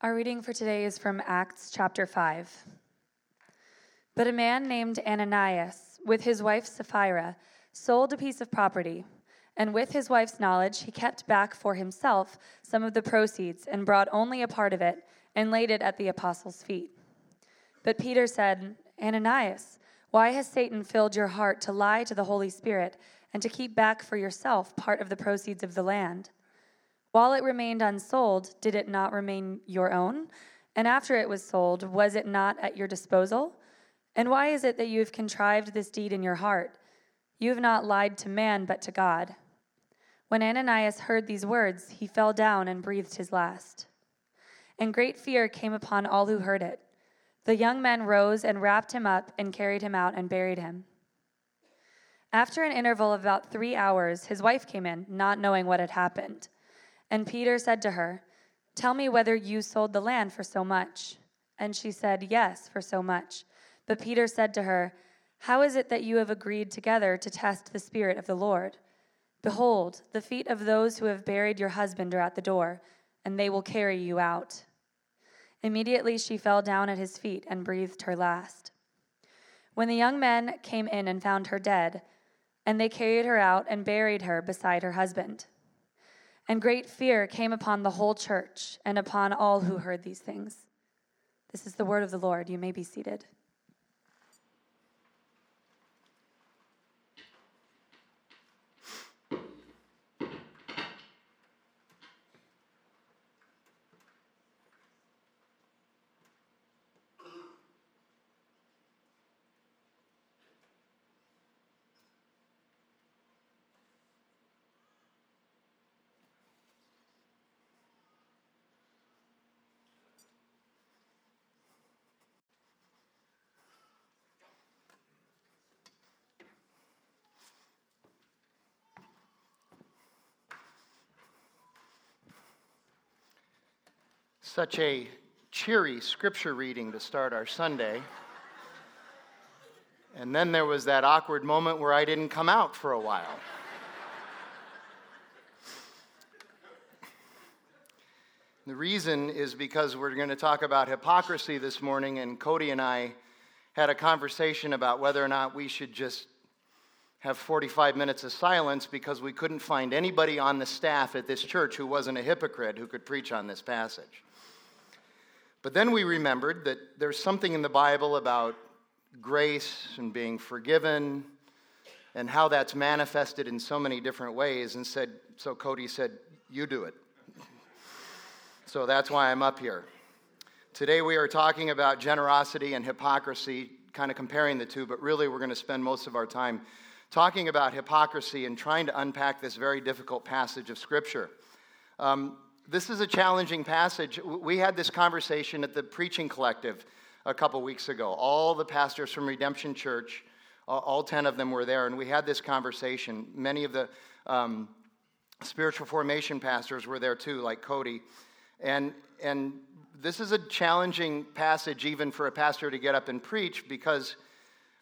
Our reading for today is from Acts chapter 5. But a man named Ananias, with his wife Sapphira, sold a piece of property, and with his wife's knowledge, he kept back for himself some of the proceeds and brought only a part of it and laid it at the apostles' feet. But Peter said, Ananias, why has Satan filled your heart to lie to the Holy Spirit and to keep back for yourself part of the proceeds of the land? While it remained unsold, did it not remain your own? And after it was sold, was it not at your disposal? And why is it that you have contrived this deed in your heart? You have not lied to man, but to God. When Ananias heard these words, he fell down and breathed his last. And great fear came upon all who heard it. The young men rose and wrapped him up and carried him out and buried him. After an interval of about three hours, his wife came in, not knowing what had happened. And Peter said to her, Tell me whether you sold the land for so much. And she said, Yes, for so much. But Peter said to her, How is it that you have agreed together to test the Spirit of the Lord? Behold, the feet of those who have buried your husband are at the door, and they will carry you out. Immediately she fell down at his feet and breathed her last. When the young men came in and found her dead, and they carried her out and buried her beside her husband. And great fear came upon the whole church and upon all who heard these things. This is the word of the Lord. You may be seated. Such a cheery scripture reading to start our Sunday. And then there was that awkward moment where I didn't come out for a while. The reason is because we're going to talk about hypocrisy this morning, and Cody and I had a conversation about whether or not we should just have 45 minutes of silence because we couldn't find anybody on the staff at this church who wasn't a hypocrite who could preach on this passage. But then we remembered that there's something in the Bible about grace and being forgiven and how that's manifested in so many different ways and said so Cody said you do it. so that's why I'm up here. Today we are talking about generosity and hypocrisy, kind of comparing the two, but really we're going to spend most of our time talking about hypocrisy and trying to unpack this very difficult passage of Scripture. Um, this is a challenging passage. We had this conversation at the Preaching Collective a couple weeks ago. All the pastors from Redemption Church, all 10 of them were there, and we had this conversation. Many of the um, spiritual formation pastors were there too, like Cody. And, and this is a challenging passage, even for a pastor to get up and preach, because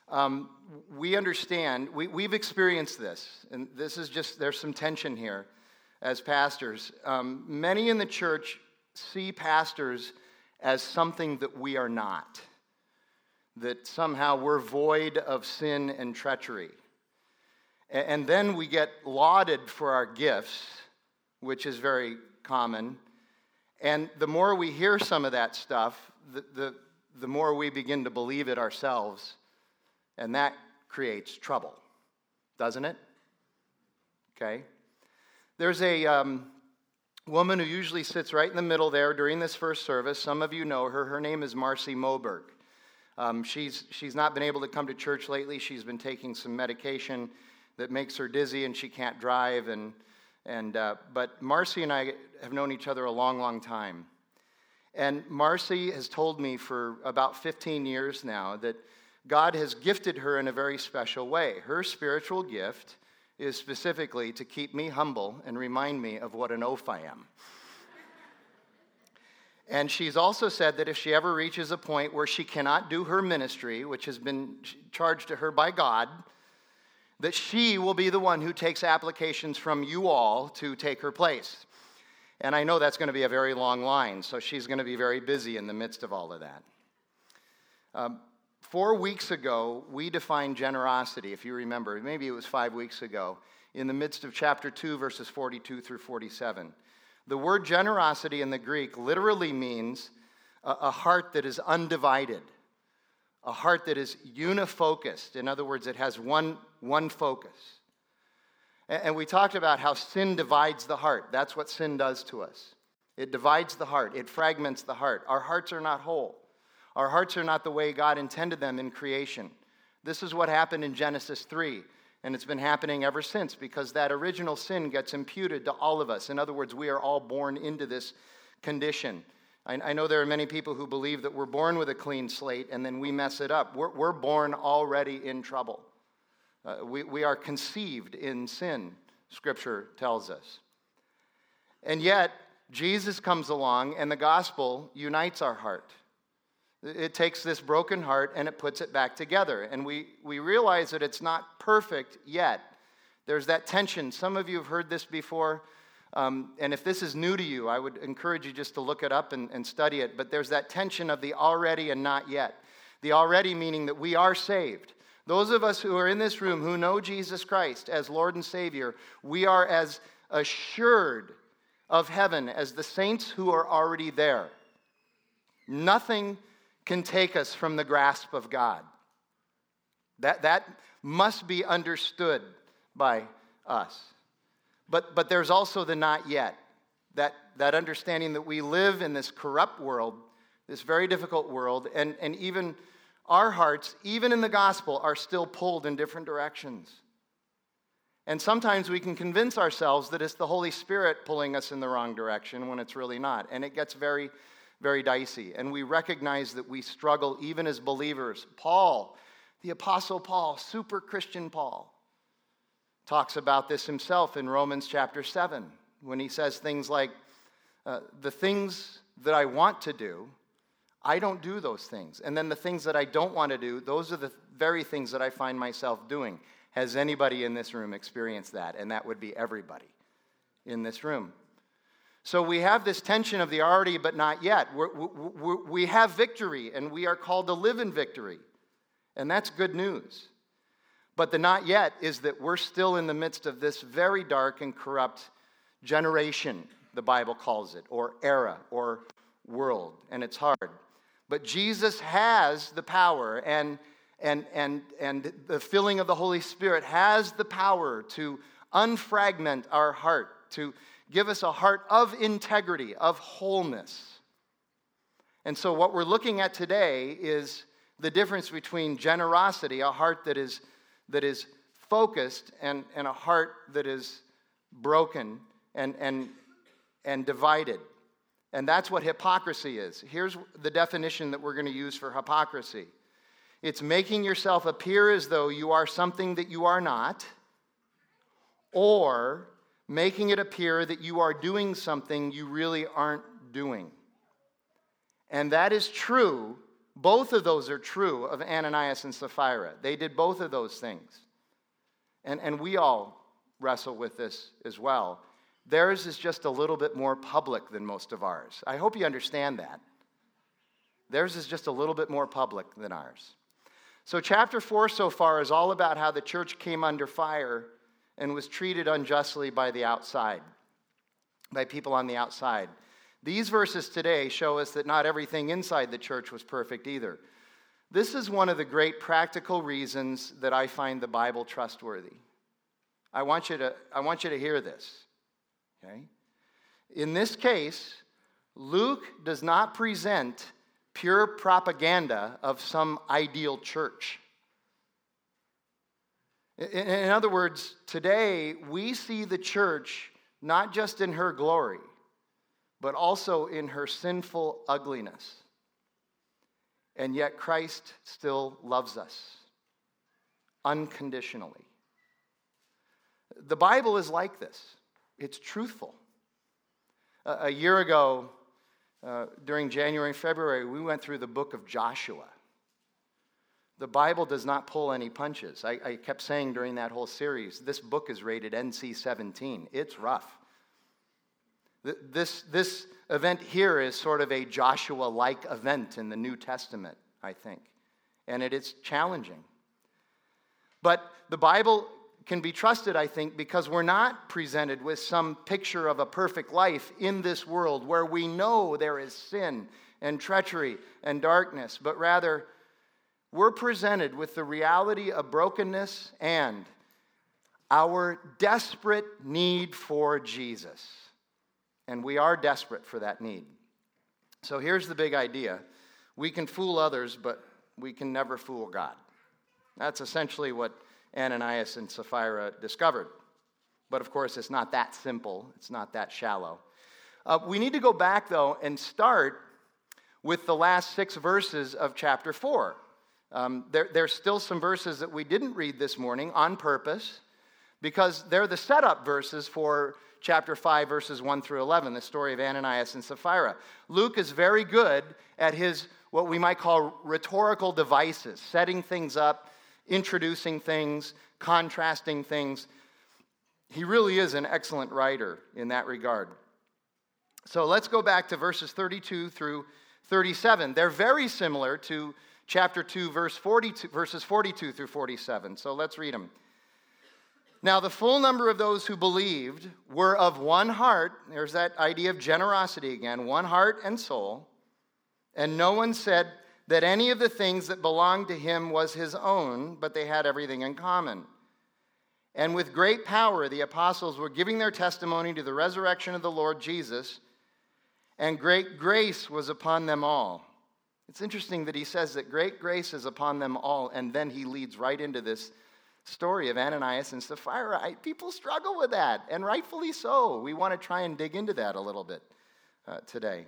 um, we understand, we, we've experienced this, and this is just, there's some tension here as pastors. Um, many in the church see pastors as something that we are not, that somehow we're void of sin and treachery. And then we get lauded for our gifts, which is very common. And the more we hear some of that stuff, the, the, the more we begin to believe it ourselves. And that creates trouble, doesn't it? Okay? There's a um, woman who usually sits right in the middle there during this first service. Some of you know her. Her name is Marcy Moberg. Um, she's, she's not been able to come to church lately. She's been taking some medication that makes her dizzy and she can't drive. And, and, uh, but Marcy and I have known each other a long, long time. And Marcy has told me for about 15 years now that God has gifted her in a very special way. Her spiritual gift is specifically to keep me humble and remind me of what an oaf I am. and she's also said that if she ever reaches a point where she cannot do her ministry, which has been charged to her by God, that she will be the one who takes applications from you all to take her place. And I know that's going to be a very long line, so she's going to be very busy in the midst of all of that. Um, four weeks ago, we defined generosity, if you remember. Maybe it was five weeks ago, in the midst of chapter 2, verses 42 through 47. The word generosity in the Greek literally means a, heart that is undivided, a heart that is unifocused. In other words, it has one, one focus. And we talked about how sin divides the heart. That's what sin does to us. It divides the heart, it fragments the heart. Our hearts are not whole. Our hearts are not the way God intended them in creation. This is what happened in Genesis 3, and it's been happening ever since because that original sin gets imputed to all of us. In other words, we are all born into this condition. I, know there are many people who believe that we're born with a clean slate and then we mess it up. We're, we're born already in trouble. Uh, we, we are conceived in sin, Scripture tells us. And yet, Jesus comes along and the gospel unites our heart. It takes this broken heart and it puts it back together. And we, we realize that it's not perfect yet. There's that tension. Some of you have heard this before. Um, and if this is new to you, I would encourage you just to look it up and, and study it. But there's that tension of the already and not yet. The already meaning that we are saved. Those of us who are in this room who know Jesus Christ as Lord and Savior, we are as assured of heaven as the saints who are already there. Nothing can take us from the grasp of God. That, that must be understood by us. But, but there's also the not yet. That, that understanding that we live in this corrupt world, this very difficult world, and, and even our hearts, even in the gospel, are still pulled in different directions. And sometimes we can convince ourselves that it's the Holy Spirit pulling us in the wrong direction when it's really not. And it gets very, very dicey. And we recognize that we struggle even as believers. Paul, the Apostle Paul, super Christian Paul, talks about this himself in Romans chapter 7 when he says things like, uh, The things that I want to do, I don't do those things. And then the things that I don't want to do, those are the very things that I find myself doing. Has anybody in this room experienced that? And that would be everybody in this room. So we have this tension of the already but not yet. We're, we're, we have victory and we are called to live in victory. And that's good news. But the not yet is that we're still in the midst of this very dark and corrupt generation, the Bible calls it, or era, or world. And it's hard. But Jesus has the power, and, and, and, and the filling of the Holy Spirit has the power to unfragment our heart, to give us a heart of integrity, of wholeness. And so, what we're looking at today is the difference between generosity, a heart that is, that is focused, and, and a heart that is broken and, and, and divided. And that's what hypocrisy is. Here's the definition that we're going to use for hypocrisy it's making yourself appear as though you are something that you are not, or making it appear that you are doing something you really aren't doing. And that is true. Both of those are true of Ananias and Sapphira. They did both of those things. And, and we all wrestle with this as well. Theirs is just a little bit more public than most of ours. I hope you understand that. Theirs is just a little bit more public than ours. So, chapter four so far is all about how the church came under fire and was treated unjustly by the outside, by people on the outside. These verses today show us that not everything inside the church was perfect either. This is one of the great practical reasons that I find the Bible trustworthy. I want you to, I want you to hear this. Okay? In this case, Luke does not present pure propaganda of some ideal church. In other words, today we see the church not just in her glory, but also in her sinful ugliness. And yet Christ still loves us unconditionally. The Bible is like this it's truthful. A, year ago, uh, during January and February, we went through the book of Joshua. The Bible does not pull any punches. I, I kept saying during that whole series, this book is rated NC 17. It's rough. This, this event here is sort of a Joshua like event in the New Testament, I think. And it is challenging. But the Bible can be trusted, I think, because we're not presented with some picture of a perfect life in this world where we know there is sin and treachery and darkness, but rather we're presented with the reality of brokenness and our desperate need for Jesus. And we are desperate for that need. So here's the big idea we can fool others, but we can never fool God. That's essentially what Ananias and Sapphira discovered. But of course, it's not that simple, it's not that shallow. Uh, we need to go back, though, and start with the last six verses of chapter 4. Um, there, there's still some verses that we didn't read this morning on purpose because they're the setup verses for chapter 5, verses 1 through 11, the story of Ananias and Sapphira. Luke is very good at his, what we might call rhetorical devices, setting things up, introducing things, contrasting things. He really is an excellent writer in that regard. So let's go back to verses 32 through 37. They're very similar to chapter 2, verse 42, verses 42 through 47. So let's read them. Now, the full number of those who believed were of one heart. There's that idea of generosity again one heart and soul. And no one said that any of the things that belonged to him was his own, but they had everything in common. And with great power, the apostles were giving their testimony to the resurrection of the Lord Jesus, and great grace was upon them all. It's interesting that he says that great grace is upon them all, and then he leads right into this story of Ananias and Sapphira. I, people struggle with that, and rightfully so. We want to try and dig into that a little bit uh, today.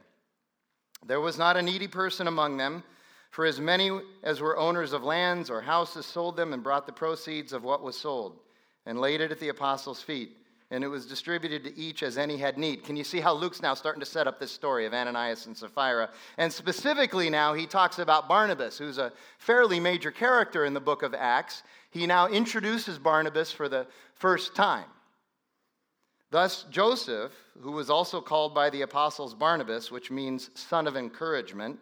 There was not a needy person among them, for as many as were owners of lands or houses sold them and brought the proceeds of what was sold and laid it at the apostles' feet and it was distributed to each as any had need. Can you see how Luke's now starting to set up this story of Ananias and Sapphira? And specifically now, he talks about Barnabas, who's a fairly major character in the book of Acts. He now introduces Barnabas for the first time. Thus, Joseph, who was also called by the apostles Barnabas, which means son of encouragement,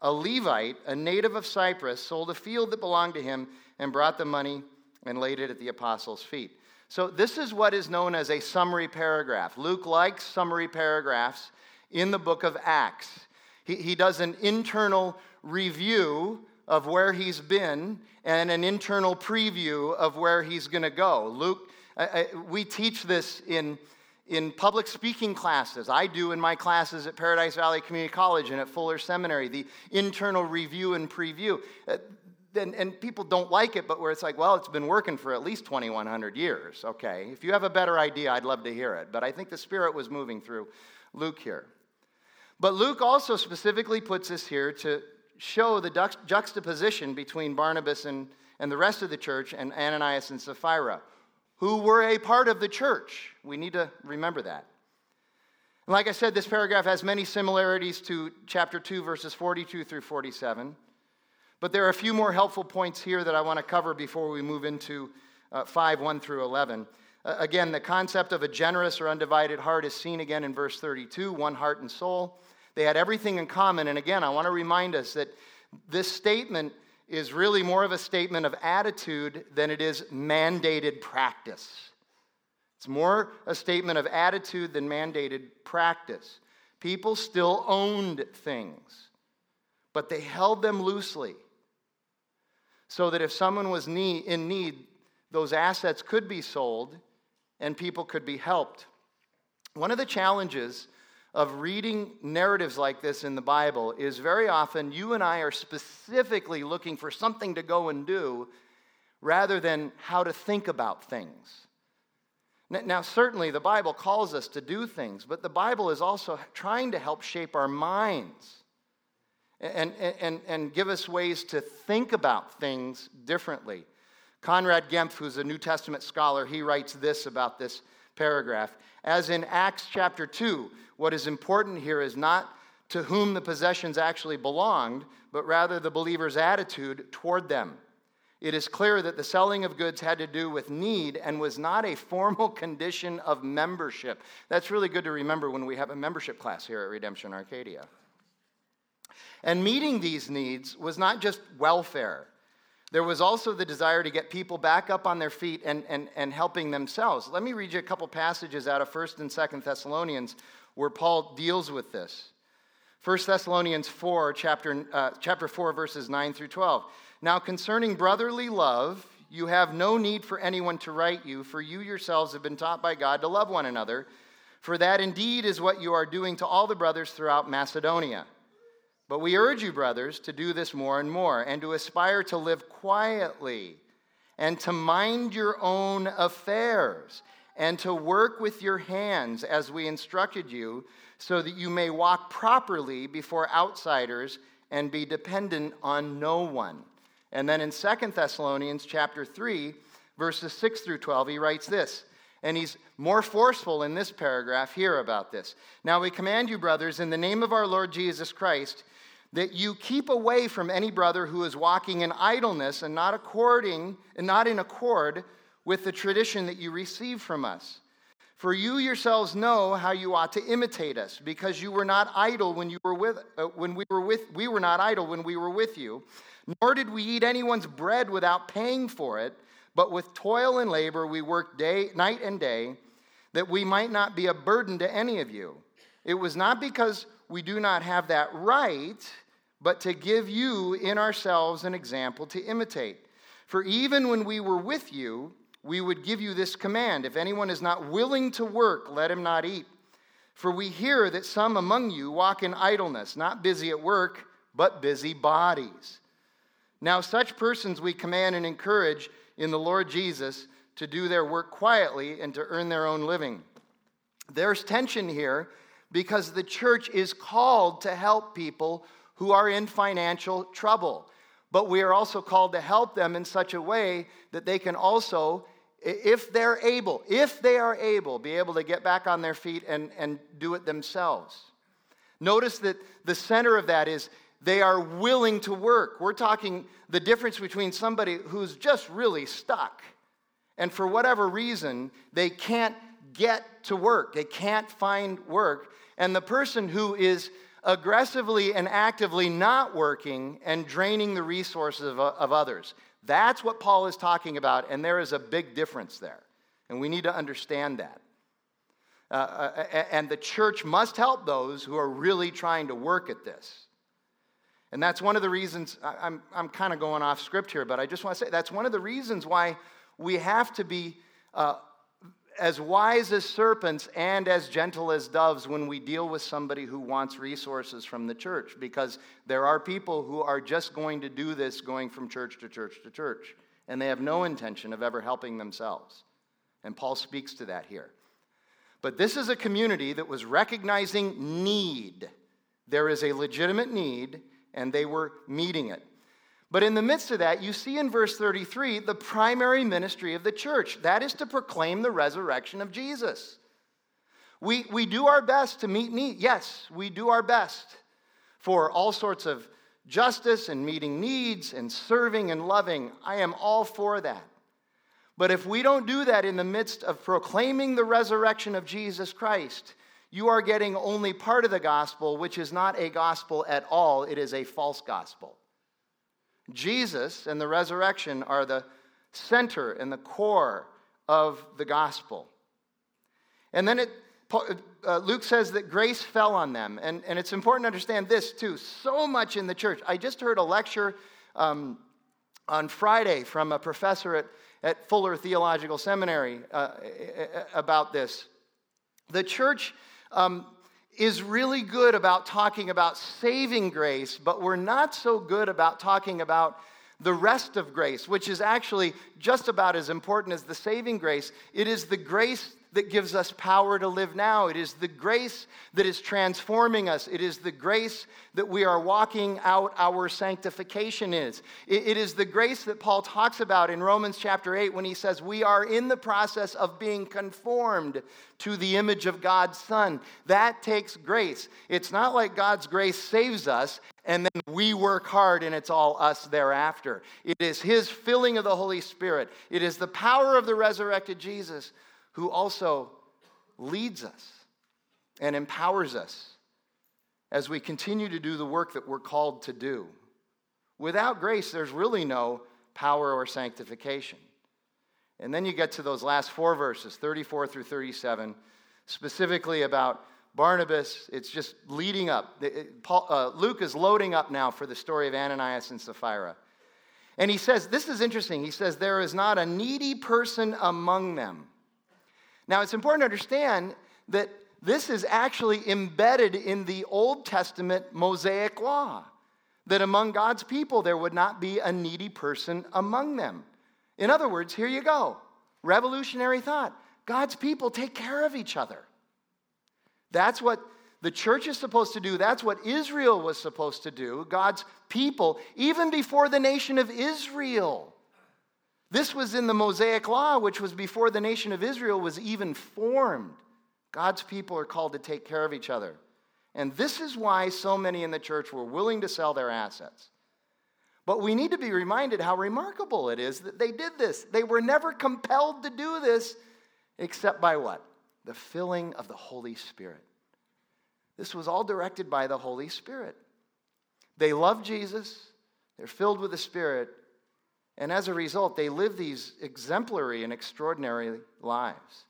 a Levite, a native of Cyprus, sold a field that belonged to him and brought the money and laid it at the apostles' feet. So, this is what is known as a summary paragraph. Luke likes summary paragraphs in the book of Acts. He, he does an internal review of where he's been and an internal preview of where he's going to go. Luke, I, I, we teach this in, in public speaking classes. I do in my classes at Paradise Valley Community College and at Fuller Seminary, the internal review and preview. Uh, And, and people don't like it, but where it's like, well, it's been working for at least 2,100 years. Okay, if you have a better idea, I'd love to hear it. But I think the Spirit was moving through Luke here. But Luke also specifically puts this here to show the juxtaposition between Barnabas and, and the rest of the church and Ananias and Sapphira, who were a part of the church. We need to remember that. Like I said, this paragraph has many similarities to chapter 2, verses 42 through 47. But there are a few more helpful points here that I want to cover before we move into uh, 5 1 through 11. Uh, again, the concept of a generous or undivided heart is seen again in verse 32 one heart and soul. They had everything in common. And again, I want to remind us that this statement is really more of a statement of attitude than it is mandated practice. It's more a statement of attitude than mandated practice. People still owned things, but they held them loosely so that if someone was in need, those assets could be sold and people could be helped. One of the challenges of reading narratives like this in the Bible is very often you and I are specifically looking for something to go and do rather than how to think about things. Now, certainly the Bible calls us to do things, but the Bible is also trying to help shape our minds and, and, and give us ways to think about things differently. Conrad Gempf, who's a New Testament scholar, he writes this about this paragraph. As in Acts chapter 2, what is important here is not to whom the possessions actually belonged, but rather the believer's attitude toward them. it is clear that the selling of goods had to do with need and was not a formal condition of membership. That's really good to remember when we have a membership class here at Redemption Arcadia. And meeting these needs was not just welfare. There was also the desire to get people back up on their feet and, and, and helping themselves. Let me read you a couple passages out of 1st and 2nd Thessalonians where Paul deals with this. 1 Thessalonians 4, chapter, uh, chapter 4, verses 9 through 12. Now, concerning brotherly love, you have no need for anyone to write you, for you yourselves have been taught by God to love one another. For that indeed is what you are doing to all the brothers throughout Macedonia. But we urge you, brothers, to do this more and more, and to aspire to live quietly, and to mind your own affairs, and to work with your hands as we instructed you, so that you may walk properly before outsiders and be dependent on no one. And then in Second Thessalonians chapter 3, verses 6 through 12, he writes this. And he's more forceful in this paragraph here about this. Now we command you, brothers, in the name of our Lord Jesus Christ, that you keep away from any brother who is walking in idleness and not according and not in accord with the tradition that you received from us. For you yourselves know how you ought to imitate us, because you were not idle when you were with uh, when we were with we were not idle when we were with you, nor did we eat anyone's bread without paying for it, but with toil and labor we worked day night and day, that we might not be a burden to any of you. It was not because we do not have that right, but to give you in ourselves an example to imitate. For even when we were with you, we would give you this command If anyone is not willing to work, let him not eat. For we hear that some among you walk in idleness, not busy at work, but busy bodies. Now, such persons we command and encourage in the Lord Jesus to do their work quietly and to earn their own living. There's tension here because the church is called to help people who are in financial trouble. But we are also called to help them in such a way that they can also, if they're able, if they are able, be able to get back on their feet and, and do it themselves. Notice that the center of that is they are willing to work. We're talking the difference between somebody who's just really stuck and for whatever reason they can't get to work, they can't find work, and the person who is aggressively and actively not working and draining the resources of, of others. That's what Paul is talking about, and there is a big difference there. And we need to understand that. Uh, uh and the church must help those who are really trying to work at this. And that's one of the reasons, I'm, I'm kind of going off script here, but I just want to say that's one of the reasons why we have to be uh, as wise as serpents and as gentle as doves when we deal with somebody who wants resources from the church, because there are people who are just going to do this going from church to church to church, and they have no intention of ever helping themselves. And Paul speaks to that here. But this is a community that was recognizing need. There is a legitimate need, and they were meeting it. But in the midst of that, you see in verse 33 the primary ministry of the church that is to proclaim the resurrection of Jesus. We, we do our best to meet need. Yes, we do our best for all sorts of justice and meeting needs and serving and loving. I am all for that. But if we don't do that in the midst of proclaiming the resurrection of Jesus Christ, you are getting only part of the gospel, which is not a gospel at all. It is a false gospel. Jesus and the resurrection are the center and the core of the gospel. And then it, uh, Luke says that grace fell on them. And, and it's important to understand this too. So much in the church. I just heard a lecture um, on Friday from a professor at, at Fuller Theological Seminary uh, about this. The church um, is really good about talking about saving grace, but we're not so good about talking about the rest of grace, which is actually just about as important as the saving grace. It is the grace that gives us power to live now. It is the grace that is transforming us. It is the grace that we are walking out our sanctification is. It is the grace that Paul talks about in Romans chapter 8 when he says, We are in the process of being conformed to the image of God's Son. That takes grace. It's not like God's grace saves us and then we work hard and it's all us thereafter. It is His filling of the Holy Spirit, it is the power of the resurrected Jesus who also leads us and empowers us as we continue to do the work that we're called to do. Without grace, there's really no power or sanctification. And then you get to those last four verses, 34 through 37, specifically about Barnabas. It's just leading up. Paul, uh, Luke is loading up now for the story of Ananias and Sapphira. And he says, this is interesting. He says, there is not a needy person among them. Now, it's important to understand that this is actually embedded in the Old Testament Mosaic law that among God's people there would not be a needy person among them. In other words, here you go revolutionary thought God's people take care of each other. That's what the church is supposed to do. That's what Israel was supposed to do. God's people, even before the nation of Israel. This was in the Mosaic Law, which was before the nation of Israel was even formed. God's people are called to take care of each other. And this is why so many in the church were willing to sell their assets. But we need to be reminded how remarkable it is that they did this. They were never compelled to do this except by what? The filling of the Holy Spirit. This was all directed by the Holy Spirit. They love Jesus, they're filled with the Spirit, and as a result, they live these exemplary and extraordinary lives.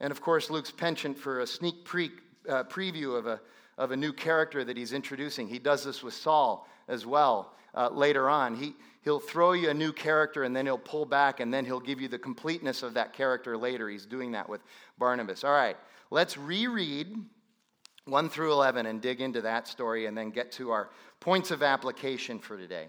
And of course, Luke's penchant for a sneak pre- uh, preview of a, of a new character that he's introducing. He does this with Saul as well uh, later on. He, he'll throw you a new character and then he'll pull back and then he'll give you the completeness of that character later. He's doing that with Barnabas. All right, let's reread 1 through 11 and dig into that story and then get to our points of application for today.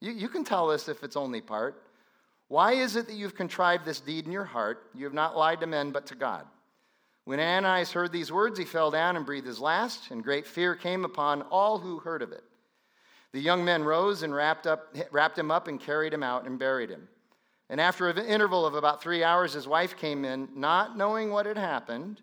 You, you can tell us if it's only part. Why is it that you've contrived this deed in your heart? You have not lied to men, but to God. When Ananias heard these words, he fell down and breathed his last, and great fear came upon all who heard of it. The young men rose and wrapped, up, wrapped him up and carried him out and buried him. And after an interval of about three hours, his wife came in, not knowing what had happened.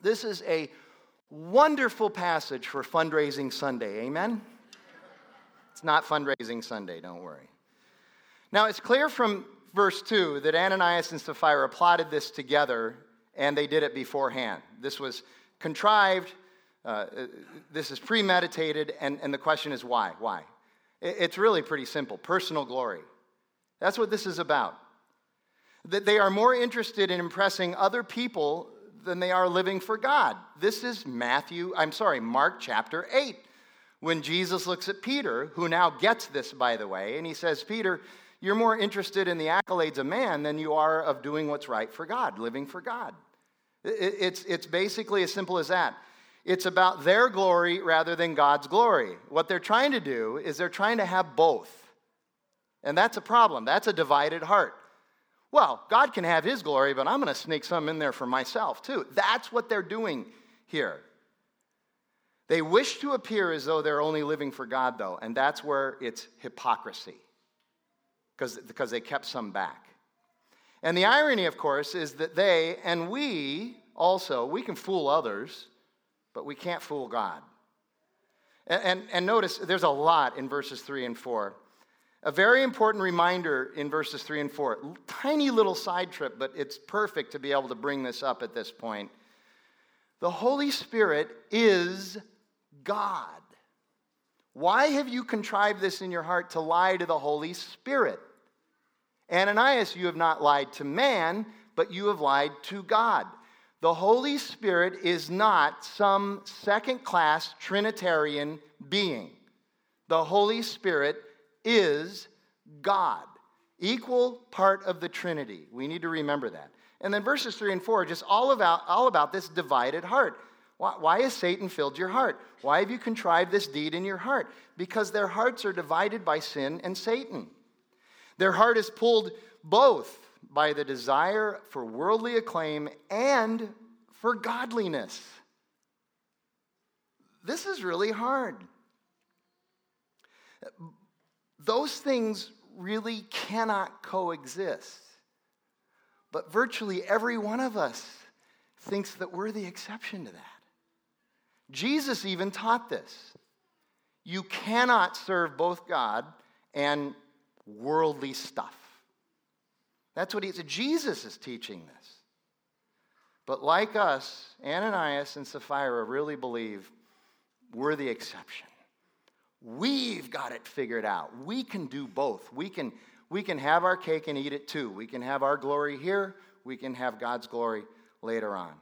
This is a wonderful passage for fundraising Sunday. Amen? It's not fundraising Sunday, don't worry. Now, it's clear from verse 2 that Ananias and Sapphira plotted this together and they did it beforehand. This was contrived, uh, this is premeditated, and, and the question is why? Why? It's really pretty simple personal glory. That's what this is about. That they are more interested in impressing other people than they are living for God. This is Matthew, I'm sorry, Mark chapter 8, when Jesus looks at Peter, who now gets this, by the way, and he says, Peter, you're more interested in the accolades of man than you are of doing what's right for God, living for God. It's, it's basically as simple as that. It's about their glory rather than God's glory. What they're trying to do is they're trying to have both. And that's a problem. That's a divided heart. Well, God can have his glory, but I'm going to sneak some in there for myself too. That's what they're doing here. They wish to appear as though they're only living for God, though, and that's where it's hypocrisy because they kept some back. And the irony, of course, is that they and we also, we can fool others, but we can't fool God. And, and, and, notice there's a lot in verses 3 and 4. A very important reminder in verses 3 and 4. Tiny little side trip, but it's perfect to be able to bring this up at this point. The Holy Spirit is God. Why have you contrived this in your heart to lie to the Holy Spirit? Ananias, you have not lied to man, but you have lied to God. The Holy Spirit is not some second class Trinitarian being. The Holy Spirit is God, equal part of the Trinity. We need to remember that. And then verses 3 and 4 are just all about, all about this divided heart. Why, why has Satan filled your heart? Why have you contrived this deed in your heart? Because their hearts are divided by sin and Satan. Their heart is pulled both by the desire for worldly acclaim and for godliness. This is really hard. Those things really cannot coexist. But virtually every one of us thinks that we're the exception to that. Jesus even taught this. You cannot serve both God and worldly stuff. That's what he said. Jesus is teaching this. But like us, Ananias and Sapphira really believe we're the exception. We've got it figured out. We can do both. We can, we can have our cake and eat it too. We can have our glory here, we can have God's glory later on.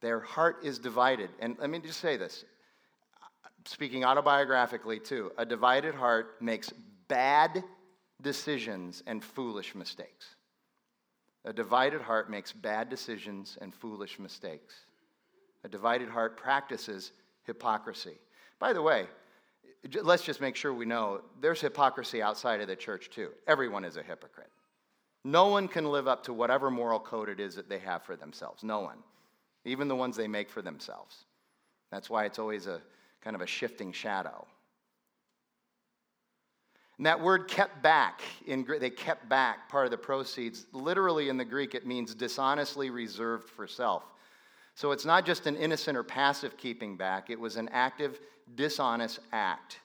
Their heart is divided. And let me just say this speaking autobiographically too a divided heart makes bad decisions and foolish mistakes. A divided heart makes bad decisions and foolish mistakes. A divided heart practices hypocrisy. By the way, let's just make sure we know there's hypocrisy outside of the church too. Everyone is a hypocrite. No one can live up to whatever moral code it is that they have for themselves. No one. Even the ones they make for themselves. That's why it's always a kind of a shifting shadow. And that word kept back, in, they kept back part of the proceeds. Literally in the Greek, it means dishonestly reserved for self. So it's not just an innocent or passive keeping back, it was an active, dishonest act.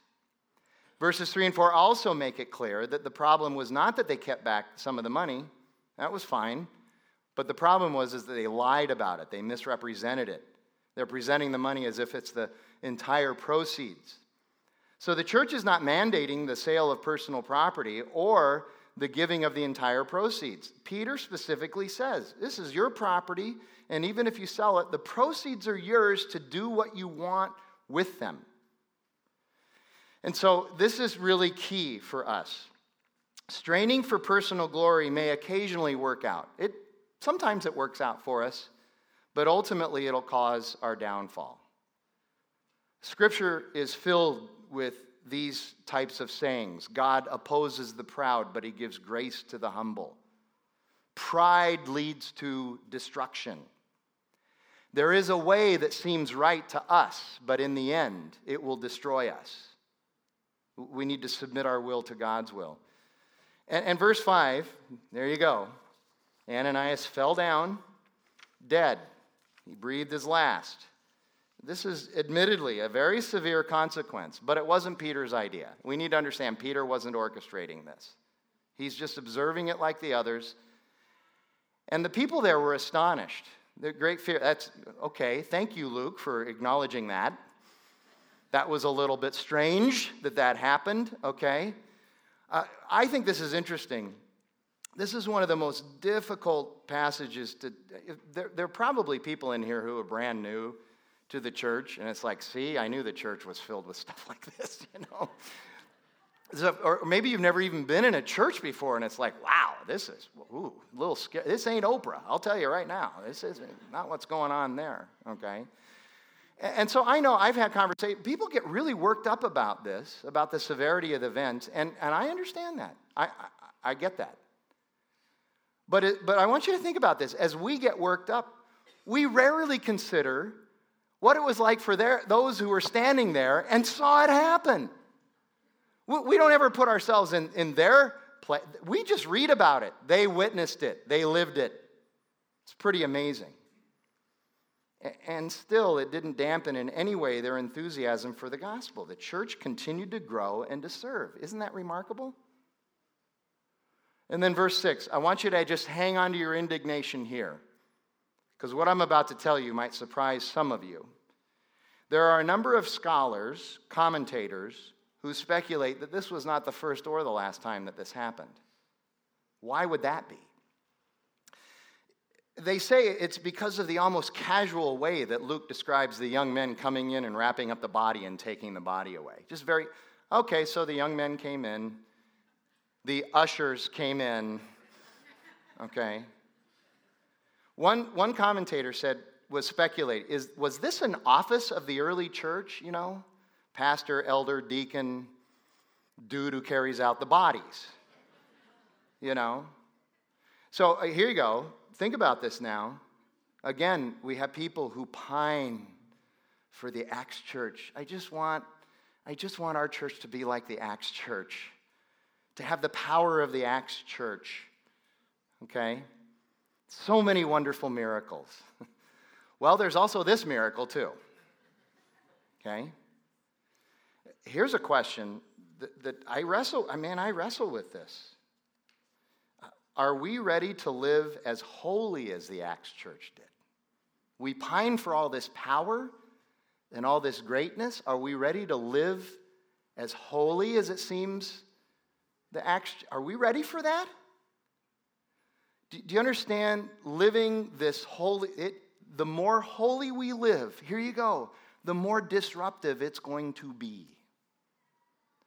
Verses 3 and 4 also make it clear that the problem was not that they kept back some of the money, that was fine. But the problem was is that they lied about it, they misrepresented it. They're presenting the money as if it's the entire proceeds. So the church is not mandating the sale of personal property or the giving of the entire proceeds. Peter specifically says, This is your property, and even if you sell it, the proceeds are yours to do what you want with them. And so this is really key for us. Straining for personal glory may occasionally work out. It, sometimes it works out for us, but ultimately it'll cause our downfall. Scripture is filled with these types of sayings God opposes the proud, but he gives grace to the humble. Pride leads to destruction. There is a way that seems right to us, but in the end, it will destroy us. We need to submit our will to God's will. And, and verse 5, there you go. Ananias fell down, dead. He breathed his last. This is admittedly a very severe consequence, but it wasn't Peter's idea. We need to understand Peter wasn't orchestrating this. He's just observing it like the others. And the people there were astonished. The great fear. That's okay. Thank you, Luke, for acknowledging that. That was a little bit strange that that happened, okay? Uh, I think this is interesting. This is one of the most difficult passages to. There, there are probably people in here who are brand new to the church, and it's like, see, I knew the church was filled with stuff like this, you know? So, or maybe you've never even been in a church before, and it's like, wow, this is ooh, a little scary. This ain't Oprah. I'll tell you right now. This is not what's going on there. Okay. And so I know I've had conversations. People get really worked up about this, about the severity of the event, and, and I understand that. I, I, I get that. But, it, but I want you to think about this. As we get worked up, we rarely consider what it was like for their, those who were standing there and saw it happen. We, we don't ever put ourselves in, in their place. We just read about it. They witnessed it, they lived it. It's pretty amazing. And still, it didn't dampen in any way their enthusiasm for the gospel. The church continued to grow and to serve. Isn't that remarkable? And then, verse 6, I want you to just hang on to your indignation here, because what I'm about to tell you might surprise some of you. There are a number of scholars, commentators, who speculate that this was not the first or the last time that this happened. Why would that be? They say it's because of the almost casual way that Luke describes the young men coming in and wrapping up the body and taking the body away. Just very, okay, so the young men came in, the ushers came in, okay. One, one commentator said, was speculating, is, was this an office of the early church, you know? Pastor, elder, deacon, dude who carries out the bodies, you know? So uh, here you go think about this now. Again, we have people who pine for the Acts church. I just want I just want our church to be like the Acts church. To have the power of the Acts church. Okay? So many wonderful miracles. well, there's also this miracle too. Okay? Here's a question that, that I wrestle, I mean, I wrestle with this. Are we ready to live as holy as the Acts church did? We pine for all this power and all this greatness. Are we ready to live as holy as it seems the Acts? Are we ready for that? Do, do you understand living this holy? It, the more holy we live, here you go, the more disruptive it's going to be.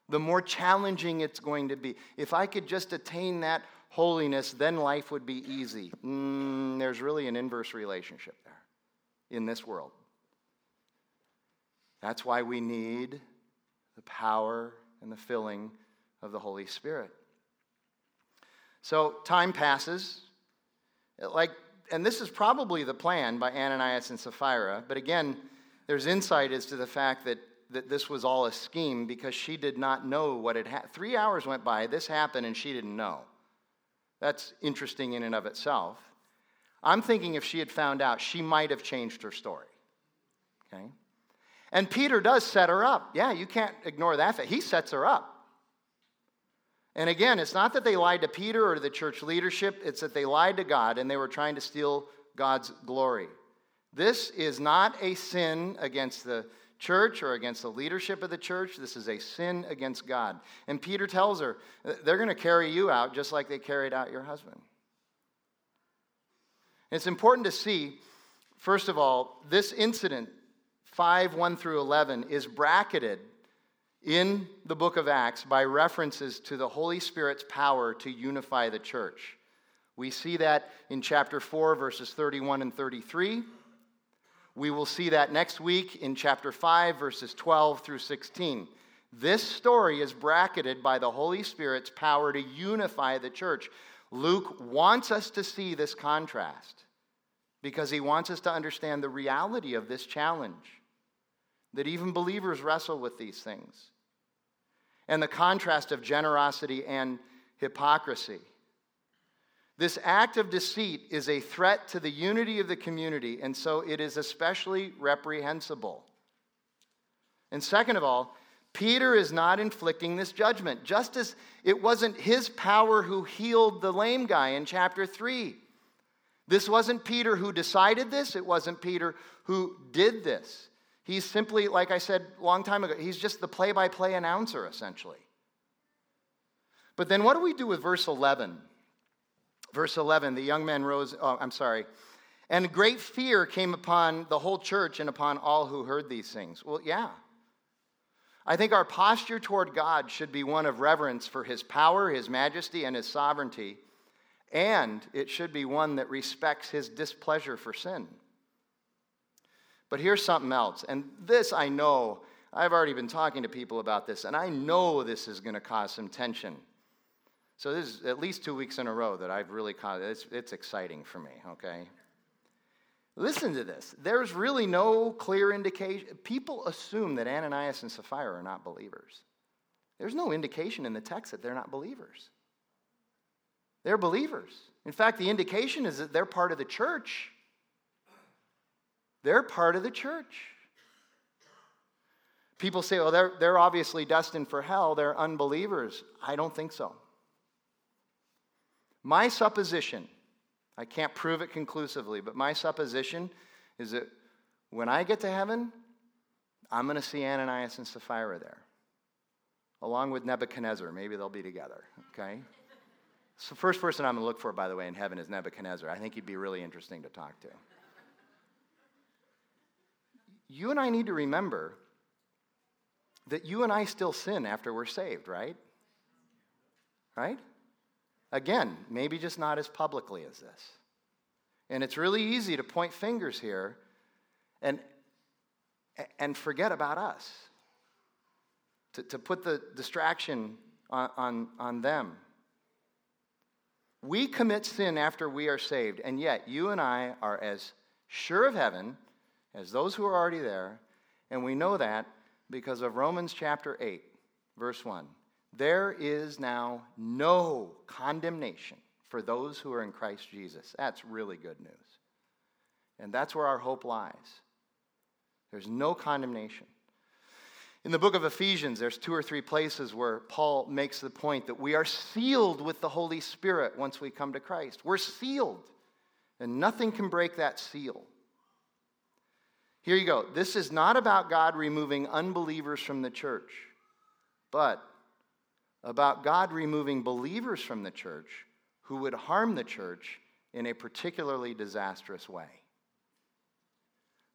The more challenging it's going to be. If I could just attain that holiness, then life would be easy. Mm, there's really an inverse relationship there in this world. That's why we need the power and the filling of the Holy Spirit. So time passes. Like, and this is probably the plan by Ananias and Sapphira, but again, there's insight as to the fact that, that this was all a scheme because she did not know what had happened. Three hours went by, this happened, and she didn't know. That's interesting in and of itself. I'm thinking if she had found out, she might have changed her story. Okay? And Peter does set her up. Yeah, you can't ignore that. He sets her up. And again, it's not that they lied to Peter or the church leadership, it's that they lied to God and they were trying to steal God's glory. This is not a sin against the church or against the leadership of the church. This is a sin against God. And Peter tells her, they're going to carry you out just like they carried out your husband. And it's important to see, first of all, this incident, 5 1 through 11, is bracketed in the book of Acts by references to the Holy Spirit's power to unify the church. We see that in chapter 4, verses 31 and 33. We will see that next week in chapter 5, verses 12 through 16. This story is bracketed by the Holy Spirit's power to unify the church. Luke wants us to see this contrast because he wants us to understand the reality of this challenge that even believers wrestle with these things and the contrast of generosity and hypocrisy. This act of deceit is a threat to the unity of the community, and so it is especially reprehensible. And second of all, Peter is not inflicting this judgment, just as it wasn't his power who healed the lame guy in chapter 3. This wasn't Peter who decided this, it wasn't Peter who did this. He's simply, like I said a long time ago, he's just the play by play announcer, essentially. But then what do we do with verse 11? Verse 11 the young men rose, oh, I'm sorry. And great fear came upon the whole church and upon all who heard these things. Well, yeah. I think our posture toward God should be one of reverence for his power, his majesty, and his sovereignty, and it should be one that respects his displeasure for sin. But here's something else, and this I know, I've already been talking to people about this, and I know this is going to cause some tension so this is at least two weeks in a row that I've really caught it's, it's exciting for me, okay? Listen to this. There's really no clear indication. People assume that Ananias and Sapphira are not believers. There's no indication in the text that they're not believers. They're believers. In fact, the indication is that they're part of the church. They're part of the church. People say, well, they're, they're obviously destined for hell. They're unbelievers. I don't think so. My supposition, I can't prove it conclusively, but my supposition is that when I get to heaven, I'm going to see Ananias and Sapphira there, along with Nebuchadnezzar. Maybe they'll be together, okay? So, first person I'm going to look for, by the way, in heaven is Nebuchadnezzar. I think he'd be really interesting to talk to. You and I need to remember that you and I still sin after we're saved, right? Right? Again, maybe just not as publicly as this. And it's really easy to point fingers here and, and forget about us, to, to put the distraction on, on, on them. We commit sin after we are saved, and yet you and I are as sure of heaven as those who are already there, and we know that because of Romans chapter 8, verse 1. There is now no condemnation for those who are in Christ Jesus. That's really good news. And that's where our hope lies. There's no condemnation. In the book of Ephesians, there's two or three places where Paul makes the point that we are sealed with the Holy Spirit once we come to Christ. We're sealed, and nothing can break that seal. Here you go. This is not about God removing unbelievers from the church, but about God removing believers from the church who would harm the church in a particularly disastrous way.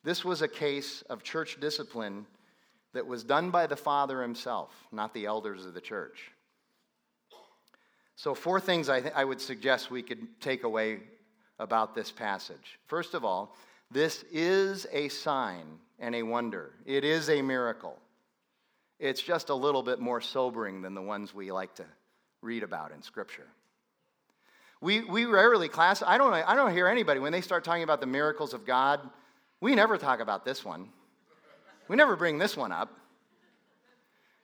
This was a case of church discipline that was done by the Father himself, not the elders of the church. So, four things I, th- I would suggest we could take away about this passage. First of all, this is a sign and a wonder, it is a miracle. It's just a little bit more sobering than the ones we like to read about in Scripture. We, we rarely class, I don't, I don't hear anybody when they start talking about the miracles of God, we never talk about this one. We never bring this one up.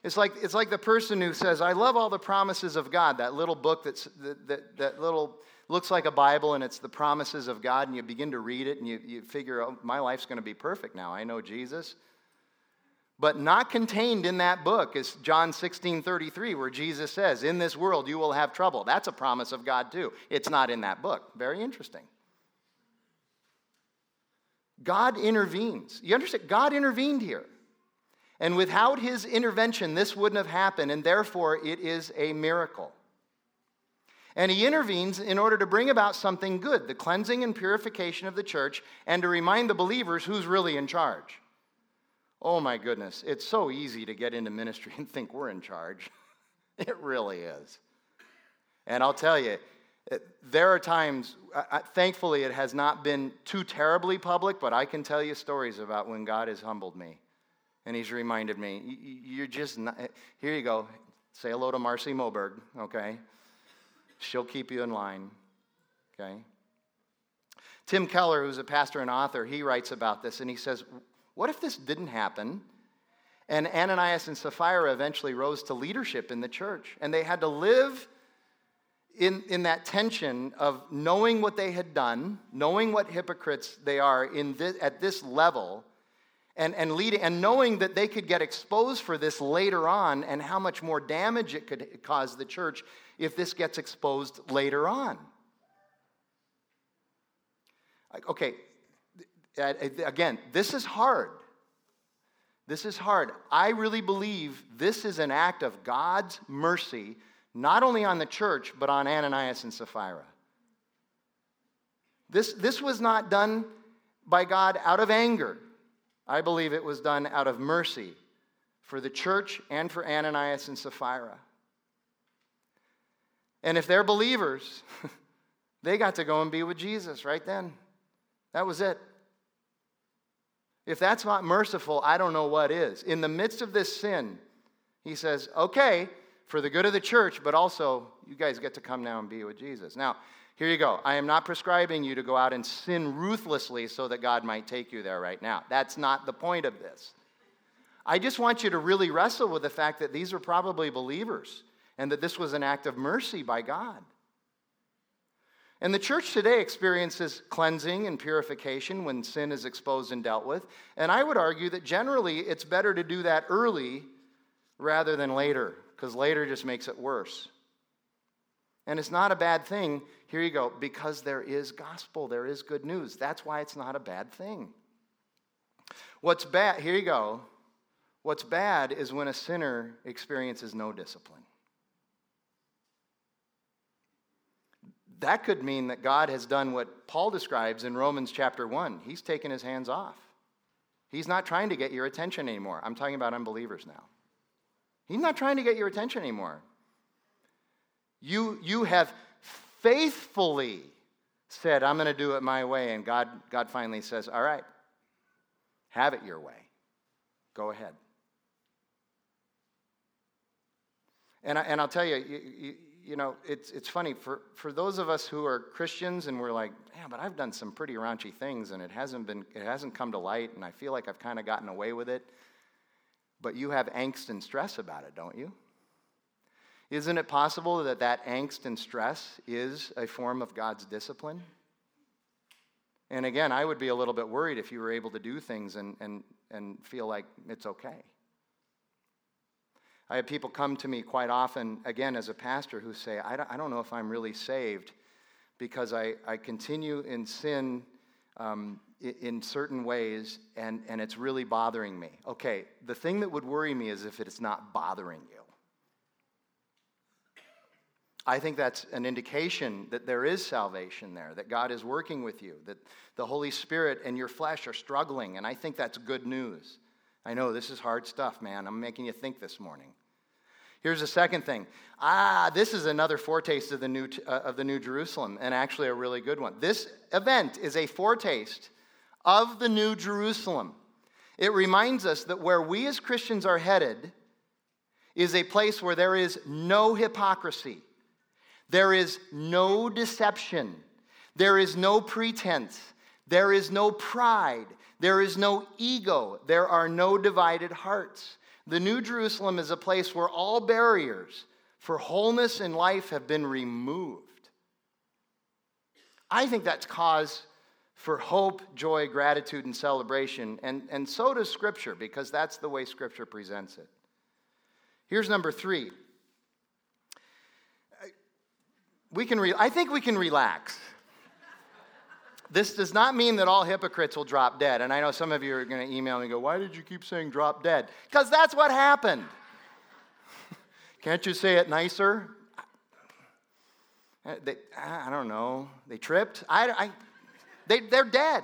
It's like, it's like the person who says, I love all the promises of God, that little book that's, that, that, that little looks like a Bible and it's the promises of God, and you begin to read it and you, you figure, oh, my life's going to be perfect now. I know Jesus. But not contained in that book is John 16 33, where Jesus says, In this world you will have trouble. That's a promise of God, too. It's not in that book. Very interesting. God intervenes. You understand? God intervened here. And without his intervention, this wouldn't have happened, and therefore it is a miracle. And he intervenes in order to bring about something good the cleansing and purification of the church, and to remind the believers who's really in charge. Oh my goodness, it's so easy to get into ministry and think we're in charge. it really is. And I'll tell you, eh, there are times, thankfully, it has not been too terribly public, but I can tell you stories about when God has humbled me. And He's reminded me, you're just not, eh, here you go. Say hello to Marcy Moberg, okay? She'll keep you in line, okay? Tim Keller, who's a pastor and author, he writes about this and he says, What if this didn't happen? And Ananias and Sapphira eventually rose to leadership in the church, and they had to live in, in that tension of knowing what they had done, knowing what hypocrites they are in this, at this level, and, and, leading, and knowing that they could get exposed for this later on and how much more damage it could cause the church if this gets exposed later on. Okay, Eh, again, this is hard. This is hard. I really believe this is an act of God's mercy not only on the church, but on Ananias and Sapphira. This, this was not done by God out of anger. I believe it was done out of mercy for the church and for Ananias and Sapphira. And if they're believers, they got to go and be with Jesus right then. That was it. If that's not merciful, I don't know what is. In the midst of this sin, he says, okay, for the good of the church, but also you guys get to come now and be with Jesus. Now, here you go. I am not prescribing you to go out and sin ruthlessly so that God might take you there right now. That's not the point of this. I just want you to really wrestle with the fact that these are probably believers and that this was an act of mercy by God. And the church today experiences cleansing and purification when sin is exposed and dealt with. And I would argue that generally it's better to do that early rather than later because later just makes it worse. And it's not a bad thing. Here you go, because there is gospel, there is good news. That's why it's not a bad thing. What's bad, here you go. What's bad is when a sinner experiences no discipline. That could mean that God has done what Paul describes in Romans chapter 1. He's taken his hands off. He's not trying to get your attention anymore. I'm talking about unbelievers now. He's not trying to get your attention anymore. You, you have faithfully said, I'm going to do it my way. And God, God finally says, All right, have it your way. Go ahead. And, I, and I'll tell you, you, you, you know, it's, it's funny. For, for those of us who are Christians and we're like, yeah, but I've done some pretty raunchy things and it hasn't, been, it hasn't come to light and I feel like I've kind of gotten away with it. But you have angst and stress about it, don't you? Isn't it possible that that angst and stress is a form of God's discipline? And again, I would be a little bit worried if you were able to do things and, and, and feel like it's okay. I have people come to me quite often, again, as a pastor, who say, I don't, know if I'm really saved because I, I continue in sin um, in certain ways and, and it's really bothering me. Okay, the thing that would worry me is if it's not bothering you. I think that's an indication that there is salvation there, that God is working with you, that the Holy Spirit and your flesh are struggling, and I think that's good news. I know this is hard stuff, man. I'm making you think this morning. Here's the second thing. Ah, this is another foretaste of the new, uh, of the new Jerusalem, and actually a really good one. This event is a foretaste of the new Jerusalem. It reminds us that where we as Christians are headed is a place where there is no hypocrisy there is no deception. There is no pretense. There is no pride. There is no ego. There are no divided hearts. The New Jerusalem is a place where all barriers for wholeness in life have been removed. I think that's cause for hope, joy, gratitude, and celebration. And, and so does Scripture, because that's the way Scripture presents it. Here's number three we can re- I think we can relax. This does not mean that all hypocrites will drop dead. And I know some of you are going to email me and go, Why did you keep saying drop dead? Because that's what happened. Can't you say it nicer? Uh, they, I don't know. They tripped. I, I, they, they're dead.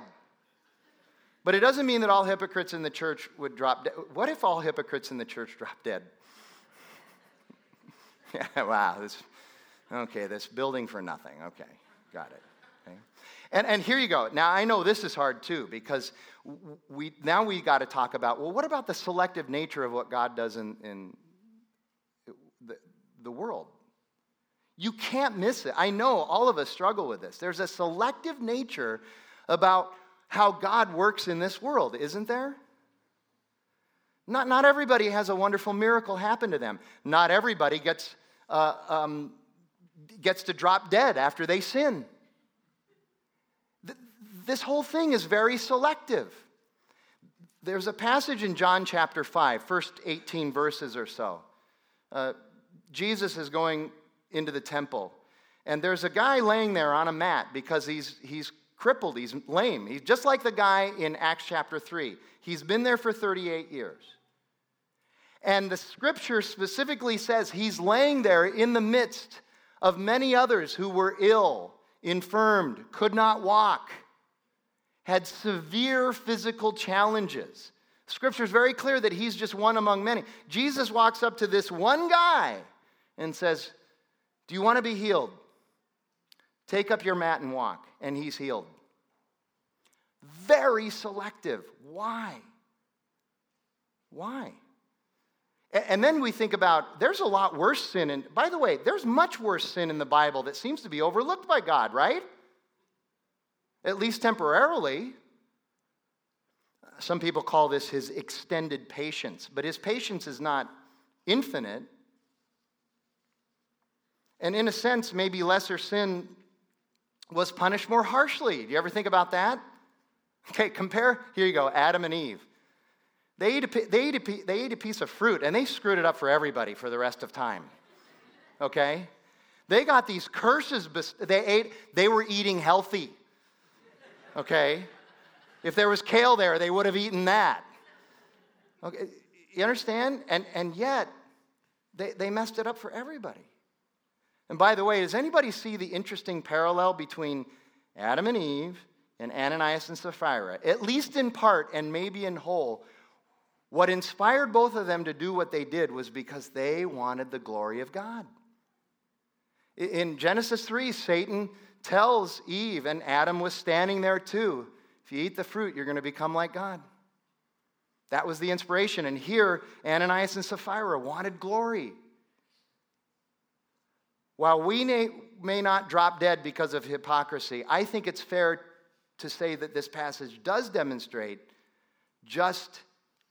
But it doesn't mean that all hypocrites in the church would drop dead. What if all hypocrites in the church drop dead? yeah, wow. This, Okay, this building for nothing. Okay, got it. And, and here you go. Now, I know this is hard too because we, now we got to talk about well, what about the selective nature of what God does in, in the, the world? You can't miss it. I know all of us struggle with this. There's a selective nature about how God works in this world, isn't there? Not, not everybody has a wonderful miracle happen to them. Not everybody gets uh, um, gets to drop dead after they sin. This whole thing is very selective. There's a passage in John chapter 5, first 18 verses or so. Uh, Jesus is going into the temple, and there's a guy laying there on a mat because he's, he's crippled, he's lame. He's just like the guy in Acts chapter 3. He's been there for 38 years. And the scripture specifically says he's laying there in the midst of many others who were ill, infirmed, could not walk, had severe physical challenges. Scripture is very clear that he's just one among many. Jesus walks up to this one guy and says, Do you want to be healed? Take up your mat and walk. And he's healed. Very selective. Why? Why? And then we think about there's a lot worse sin. And by the way, there's much worse sin in the Bible that seems to be overlooked by God, right? At least temporarily. Some people call this his extended patience, but his patience is not infinite. And in a sense, maybe lesser sin was punished more harshly. Do you ever think about that? Okay, compare, here you go, Adam and Eve. They ate, a, they, ate a, they ate a piece of fruit and they screwed it up for everybody for the rest of time. Okay? They got these curses. They ate, they were eating healthy. Okay? If there was kale there, they would have eaten that. Okay? You understand? And, and yet, they, they messed it up for everybody. And by the way, does anybody see the interesting parallel between Adam and Eve and Ananias and Sapphira? At least in part and maybe in whole. What inspired both of them to do what they did was because they wanted the glory of God. In Genesis 3, Satan tells Eve, and Adam was standing there too if you eat the fruit, you're going to become like God. That was the inspiration. And here, Ananias and Sapphira wanted glory. While we may, not drop dead because of hypocrisy, I think it's fair to say that this passage does demonstrate just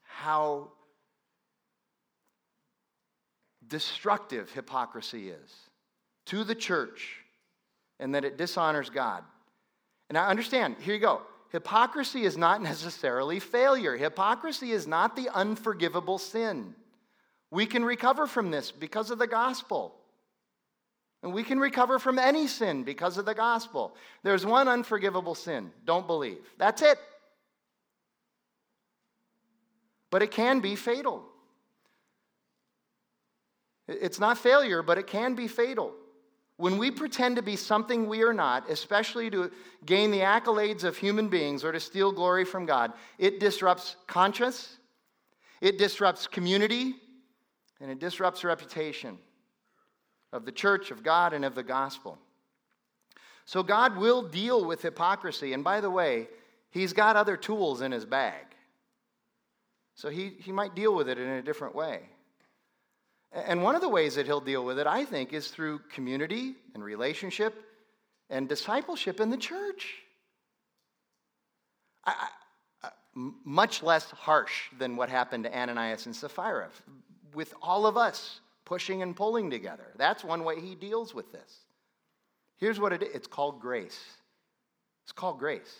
how destructive hypocrisy is to the church and that it dishonors God. And I understand, here you go. Hypocrisy is not necessarily failure. Hypocrisy is not the unforgivable sin. We can recover from this because of the gospel. And we can recover from any sin because of the gospel. There's one unforgivable sin don't believe. That's it. But it can be fatal. It's not failure, but it can be fatal. When we pretend to be something we are not, especially to gain the accolades of human beings or to steal glory from God, it disrupts conscience, it disrupts community, and it disrupts reputation of the church, of God, and of the gospel. So God will deal with hypocrisy. And by the way, He's got other tools in His bag. So He, he might deal with it in a different way. And one of the ways that he'll deal with it, I think, is through community and relationship and discipleship in the church. I, I, much less harsh than what happened to Ananias and Sapphira, with all of us pushing and pulling together. That's one way he deals with this. Here's what it is it's called grace. It's called grace.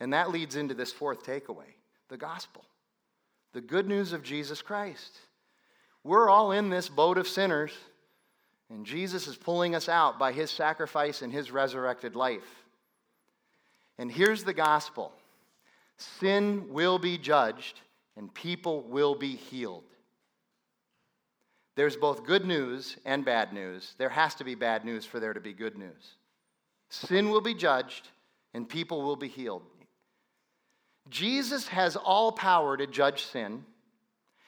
And that leads into this fourth takeaway the gospel, the good news of Jesus Christ. We're all in this boat of sinners, and Jesus is pulling us out by his sacrifice and his resurrected life. And here's the gospel sin will be judged, and people will be healed. There's both good news and bad news. There has to be bad news for there to be good news. Sin will be judged, and people will be healed. Jesus has all power to judge sin.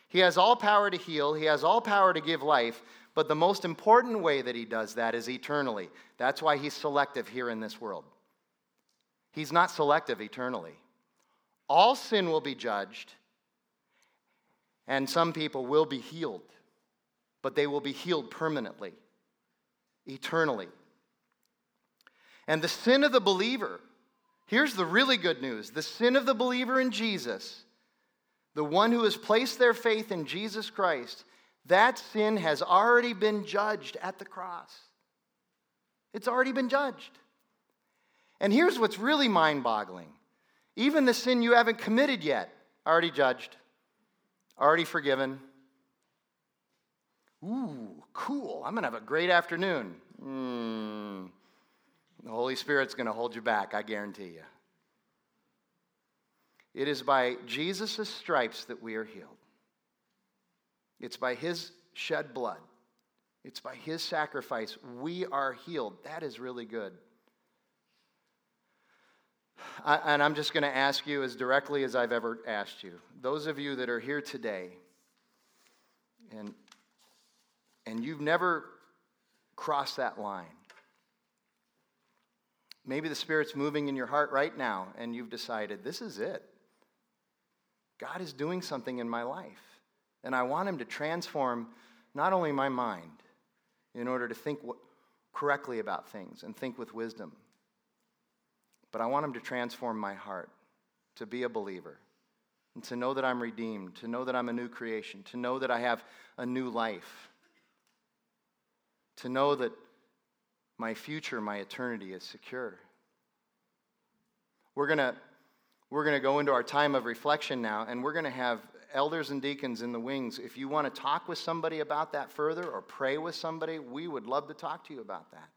He has all power to heal, He has all power to give life, but the most important way that He does that is eternally. That's why He's selective here in this world. He's not selective eternally. All sin will be judged, and some people will be healed, but they will be healed permanently, eternally. And the sin of the believer, here's the really good news the sin of the believer in Jesus the one who has placed their faith in Jesus Christ, that sin has already been judged at the cross. It's already been judged. And here's what's really mind boggling even the sin you haven't committed yet, already judged, already forgiven. Ooh, cool. I'm going to have a great afternoon. Mm, the Holy Spirit's going to hold you back, I guarantee you. It is by Jesus' stripes that we are healed. It's by his shed blood. It's by his sacrifice we are healed. That is really good. I, and I'm just going to ask you as directly as I've ever asked you. Those of you that are here today and, and you've never crossed that line, maybe the Spirit's moving in your heart right now and you've decided, this is it. God is doing something in my life. And I want Him to transform not only my mind in order to think correctly about things and think with wisdom, but I want Him to transform my heart to be a believer and to know that I'm redeemed, to know that I'm a new creation, to know that I have a new life, to know that my future, my eternity is secure. We're going to we're going to go into our time of reflection now, and we're going to have elders and deacons in the wings. If you want to talk with somebody about that further or pray with somebody, we would love to talk to you about that.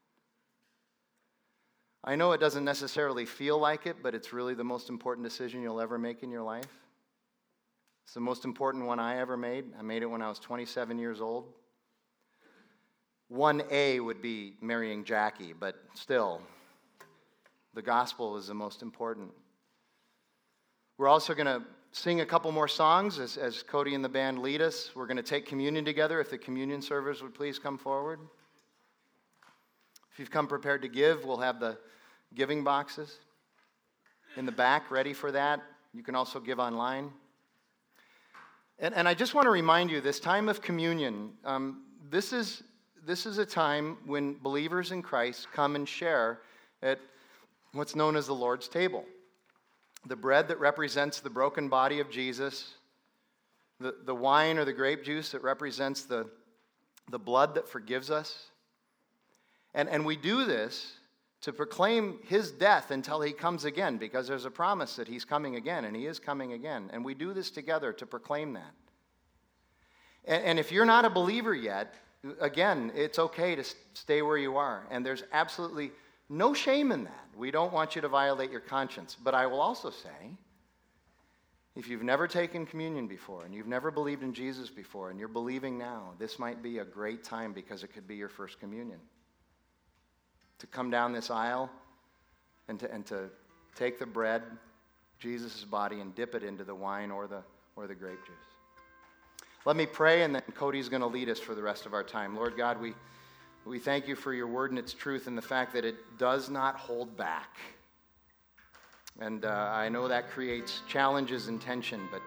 I know it doesn't necessarily feel like it, but it's really the most important decision you'll ever make in your life. It's the most important one I ever made. I made it when I was 27 years old. 1A would be marrying Jackie, but still, the gospel is the most important. We're also going to sing a couple more songs as, as Cody and the band lead us. We're going to take communion together. If the communion servers would please come forward. If you've come prepared to give, we'll have the giving boxes in the back ready for that. You can also give online. And, and I just want to remind you this time of communion, um, this, is, this is a time when believers in Christ come and share at what's known as the Lord's table. The bread that represents the broken body of Jesus, the, the wine or the grape juice that represents the, the blood that forgives us. And, and we do this to proclaim his death until he comes again, because there's a promise that he's coming again, and he is coming again. And we do this together to proclaim that. And, and if you're not a believer yet, again, it's okay to stay where you are. And there's absolutely no shame in that. We don't want you to violate your conscience. But I will also say, if you've never taken communion before and you've never believed in Jesus before and you're believing now, this might be a great time because it could be your first communion to come down this aisle and to, and to take the bread, Jesus' body, and dip it into the wine or the, or the grape juice. Let me pray, and then Cody's going to lead us for the rest of our time. Lord God, we, we thank you for your word and its truth and the fact that it does not hold back. And uh, I know that creates challenges and tension, but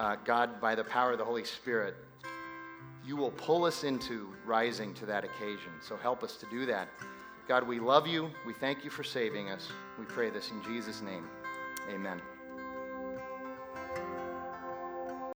uh, God, by the power of the Holy Spirit, you will pull us into rising to that occasion. So help us to do that. God, we love you. We thank you for saving us. We pray this in Jesus' name. Amen.